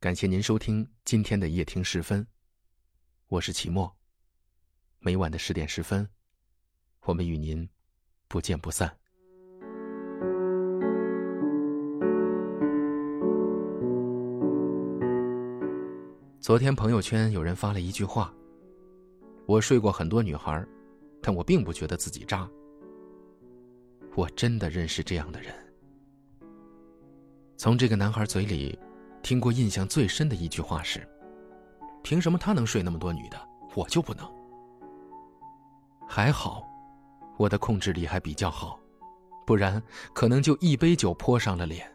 感谢您收听今天的夜听时分，我是齐墨。每晚的十点十分，我们与您不见不散。昨天朋友圈有人发了一句话：“我睡过很多女孩，但我并不觉得自己渣。”我真的认识这样的人。从这个男孩嘴里，听过印象最深的一句话是：“凭什么他能睡那么多女的，我就不能？”还好，我的控制力还比较好，不然可能就一杯酒泼上了脸。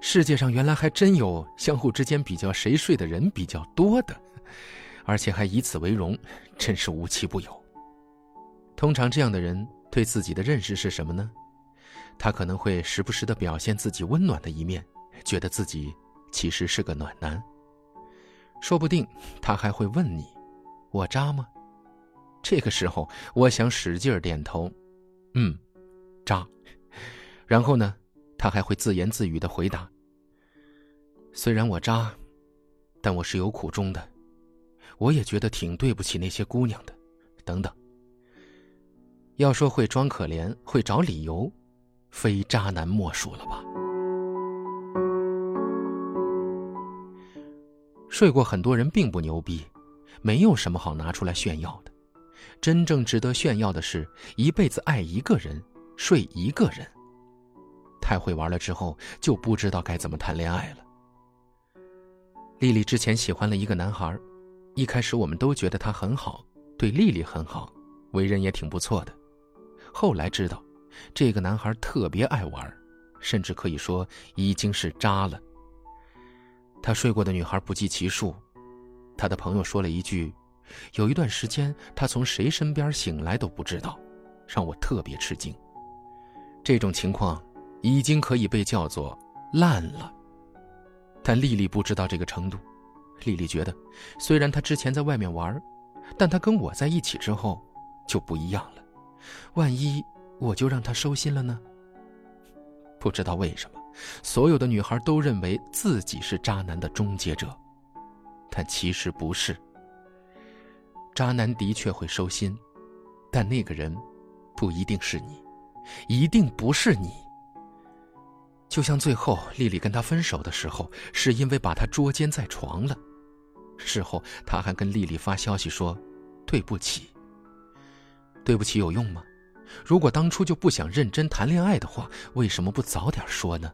世界上原来还真有相互之间比较谁睡的人比较多的，而且还以此为荣，真是无奇不有。通常这样的人对自己的认识是什么呢？他可能会时不时的表现自己温暖的一面，觉得自己其实是个暖男。说不定他还会问你：“我渣吗？”这个时候，我想使劲点头，嗯，渣。然后呢，他还会自言自语的回答：“虽然我渣，但我是有苦衷的，我也觉得挺对不起那些姑娘的。”等等。要说会装可怜、会找理由，非渣男莫属了吧？睡过很多人并不牛逼，没有什么好拿出来炫耀的。真正值得炫耀的是，一辈子爱一个人，睡一个人。太会玩了之后，就不知道该怎么谈恋爱了。丽丽之前喜欢了一个男孩，一开始我们都觉得他很好，对丽丽很好，为人也挺不错的。后来知道，这个男孩特别爱玩，甚至可以说已经是渣了。他睡过的女孩不计其数，他的朋友说了一句。有一段时间，他从谁身边醒来都不知道，让我特别吃惊。这种情况已经可以被叫做烂了。但丽丽不知道这个程度。丽丽觉得，虽然他之前在外面玩，但他跟我在一起之后就不一样了。万一我就让他收心了呢？不知道为什么，所有的女孩都认为自己是渣男的终结者，但其实不是。渣男的确会收心，但那个人不一定是你，一定不是你。就像最后丽丽跟他分手的时候，是因为把他捉奸在床了。事后他还跟丽丽发消息说：“对不起。”对不起有用吗？如果当初就不想认真谈恋爱的话，为什么不早点说呢？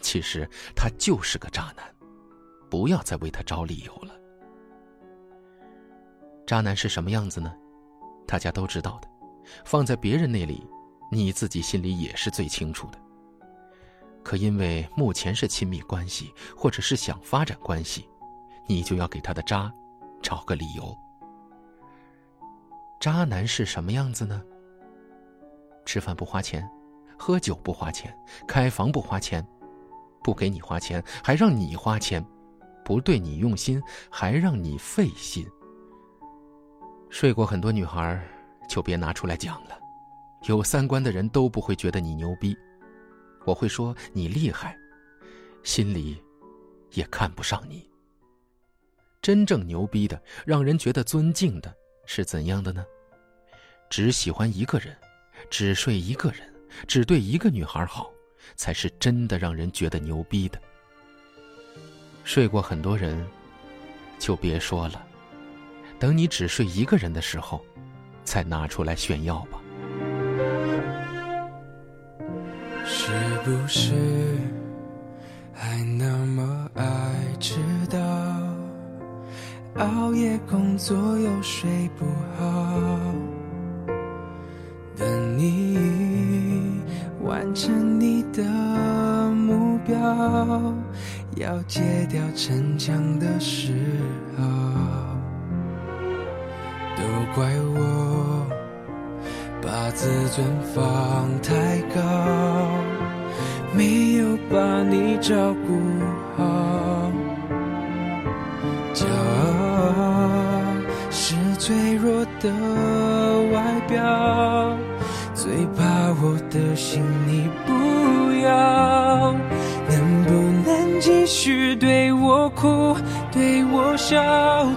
其实他就是个渣男，不要再为他找理由了。渣男是什么样子呢？大家都知道的，放在别人那里，你自己心里也是最清楚的。可因为目前是亲密关系，或者是想发展关系，你就要给他的渣找个理由。渣男是什么样子呢？吃饭不花钱，喝酒不花钱，开房不花钱，不给你花钱还让你花钱，不对你用心还让你费心。睡过很多女孩，就别拿出来讲了。有三观的人都不会觉得你牛逼，我会说你厉害，心里也看不上你。真正牛逼的，让人觉得尊敬的，是怎样的呢？只喜欢一个人，只睡一个人，只对一个女孩好，才是真的让人觉得牛逼的。睡过很多人，就别说了。等你只睡一个人的时候，再拿出来炫耀吧。是不是还那么爱迟到？熬夜工作又睡不好，要戒掉逞强的时候。都怪我把自尊放太高，没有把你照顾好。骄傲是脆弱的外表，最怕我的心你不要，续？续对我哭，对我笑，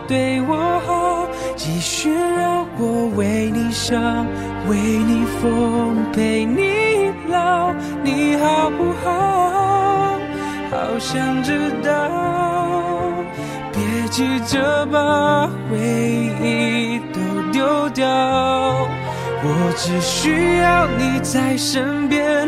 对我好，继续让我为你伤，为你疯，陪你老，你好不好？好想知道，别急着把回忆都丢掉，我只需要你在身边，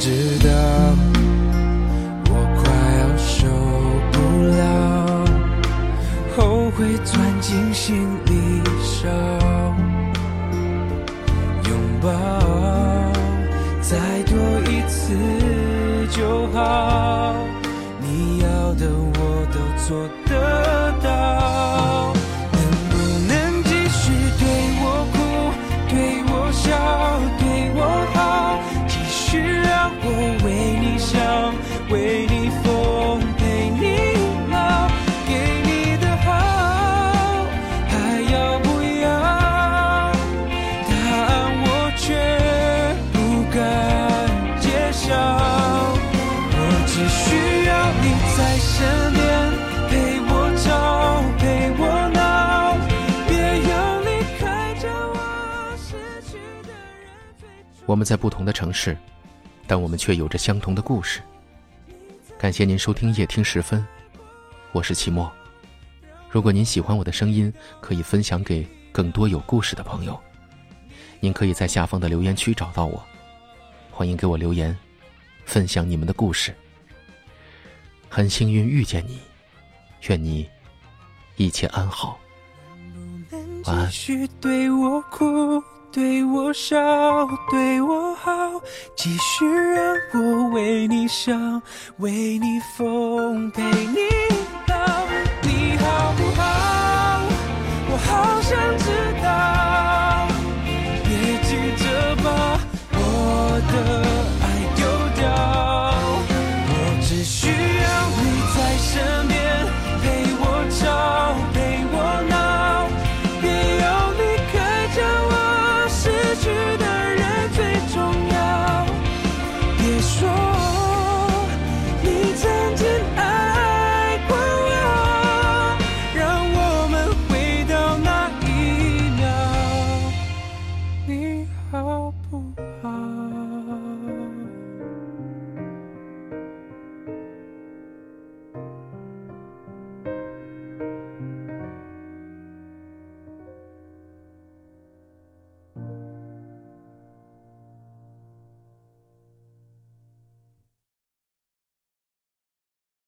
道，身边，陪我吵，陪我，我。们在不同的城市，但我们却有着相同的故事。感谢您收听夜听时分，我是齐墨。如果您喜欢我的声音，可以分享给更多有故事的朋友。您可以在下方的留言区找到我，欢迎给我留言，分享你们的故事。很幸运遇见你，愿你一切安好。晚安继续对我哭，对我笑，对我好，继续让我为你想，为你疯，陪你老，你好不好？我好想知